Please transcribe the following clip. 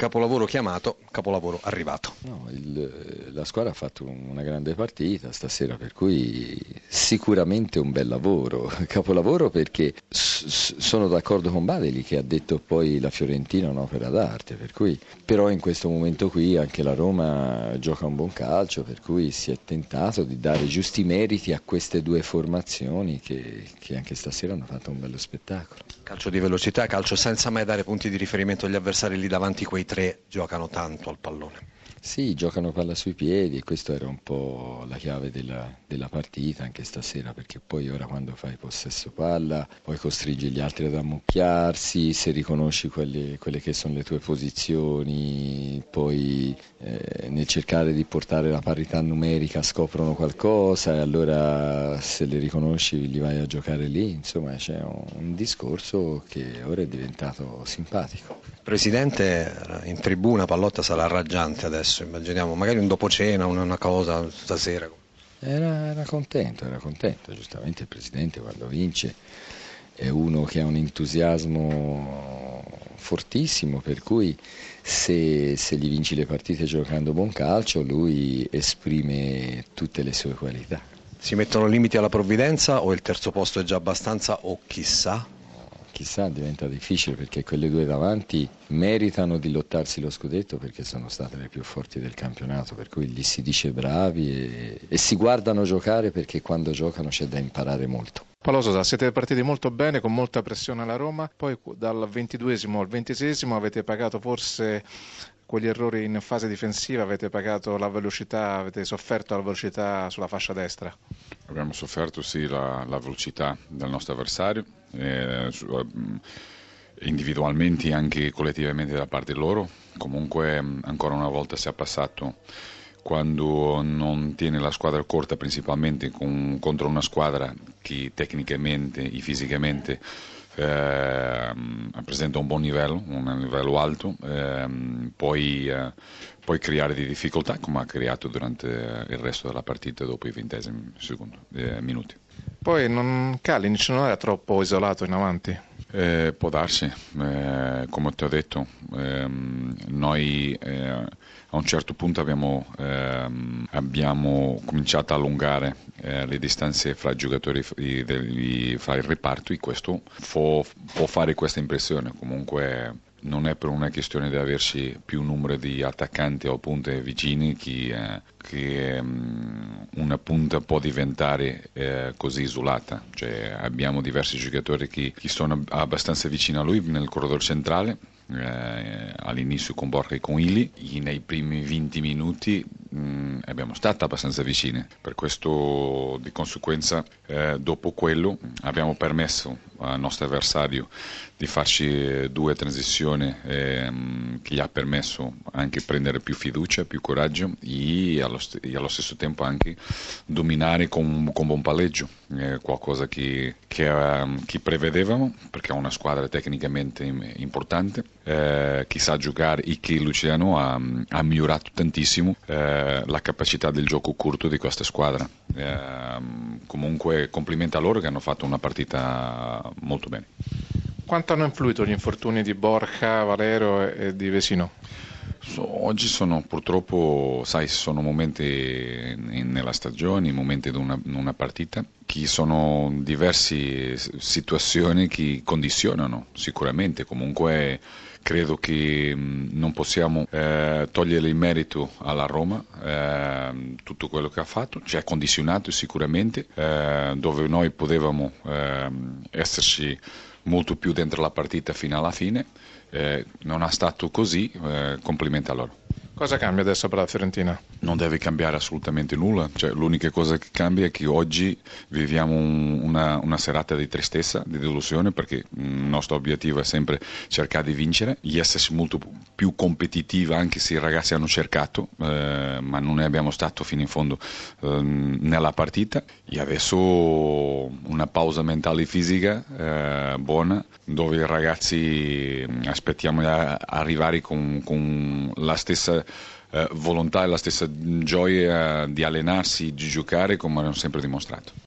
Capolavoro chiamato, capolavoro arrivato. No, il, la squadra ha fatto una grande partita stasera, per cui sicuramente un bel lavoro. Capolavoro perché sono d'accordo con Badeli che ha detto poi la Fiorentina è un'opera d'arte, per cui, però in questo momento qui anche la Roma gioca un buon calcio, per cui si è tentato di dare giusti meriti a queste due formazioni che, che anche stasera hanno fatto un bello spettacolo. Calcio di velocità, calcio senza mai dare punti di riferimento agli avversari lì davanti, quei tre giocano tanto al pallone. Sì, giocano palla sui piedi e questa era un po' la chiave della, della, partita anche stasera perché poi ora quando fai possesso palla poi costringi gli altri ad ammucchiarsi, se riconosci quelle, quelle che sono le tue posizioni, poi eh, nel cercare di portare la parità numerica scoprono qualcosa e allora se le riconosci gli vai a giocare lì, insomma c'è un, un discorso che ora è diventato simpatico. Presidente, in tribuna Pallotta sarà raggiante adesso, immaginiamo, magari un dopo cena, una, una cosa stasera. Era, era, contento, era contento, giustamente il Presidente quando vince è uno che ha un entusiasmo fortissimo, per cui se, se gli vinci le partite giocando buon calcio lui esprime tutte le sue qualità. Si mettono limiti alla provvidenza o il terzo posto è già abbastanza o chissà? Chissà diventa difficile perché quelle due davanti meritano di lottarsi lo scudetto perché sono state le più forti del campionato, per cui gli si dice bravi e, e si guardano giocare perché quando giocano c'è da imparare molto. Paolo siete partiti molto bene, con molta pressione alla Roma, poi dal 22 al 26 avete pagato forse quegli errori in fase difensiva, avete pagato la velocità, avete sofferto la velocità sulla fascia destra? Abbiamo sofferto sì la, la velocità del nostro avversario, eh, eh, individualmente e anche collettivamente da parte loro. Comunque ancora una volta si è passato quando non tiene la squadra corta principalmente con, contro una squadra che tecnicamente e fisicamente presenta un buon livello, un livello alto, ehm, puoi, eh, puoi, creare di difficoltà come ha creato durante il resto della partita dopo i ventesimi eh, minuti. Poi non, Kalinic non era troppo isolato in avanti? Eh, può darsi, eh, come ti ho detto, ehm, noi eh, a un certo punto abbiamo, ehm, abbiamo cominciato a allungare eh, le distanze fra i giocatori di, fra il reparto e questo può, può fare questa impressione. Comunque non è per una questione di averci più numero di attaccanti o punte vicini che, eh, che um, una punta può diventare eh, così isolata. Cioè, abbiamo diversi giocatori che, che sono abbastanza vicini a lui nel corridore centrale eh, all'inizio con Borja e con Ili, nei primi 20 minuti mh, mm, abbiamo stato abbastanza vicini, per questo di conseguenza eh, dopo quello abbiamo permesso al nostro avversario di farci due transizioni ehm, che gli ha permesso anche prendere più fiducia, più coraggio e allo, st- e allo stesso tempo anche dominare con, con buon palleggio, eh, qualcosa che, che, uh, che, prevedevamo perché è una squadra tecnicamente importante, eh, che sa giocare e che Luciano ha, ha migliorato tantissimo eh, la capacità del gioco corto di questa squadra. Ehm, comunque complimenti a loro che hanno fatto una partita molto bene. Quanto hanno influito gli infortuni di Borja, Valero e di Vesino? So, oggi sono purtroppo, sai, sono momenti in, nella stagione, momenti di una, una, partita, che sono diverse situazioni che condizionano sicuramente. Comunque credo che mh, non possiamo eh, togliere il merito alla Roma, eh, tutto quello che ha fatto, ci ha condizionato sicuramente, eh, dove noi potevamo ehm, esserci molto più dentro la partita fino alla fine. Eh, non è stato così, eh, complimenti a loro. Cosa cambia adesso per la Fiorentina? Non deve cambiare assolutamente nulla, cioè, l'unica cosa che cambia è che oggi viviamo un, una, una, serata di tristezza, di delusione, perché il nostro obiettivo è sempre cercare di vincere, di essersi molto più competitiva anche se i ragazzi hanno cercato, eh, ma non ne abbiamo stato fino in fondo eh, nella partita. E adesso una pausa mentale e fisica eh, buona, dove i ragazzi aspettiamo di arrivare con, con la stessa eh, volontà e la stessa gioia di allenarsi, di giocare come hanno sempre dimostrato.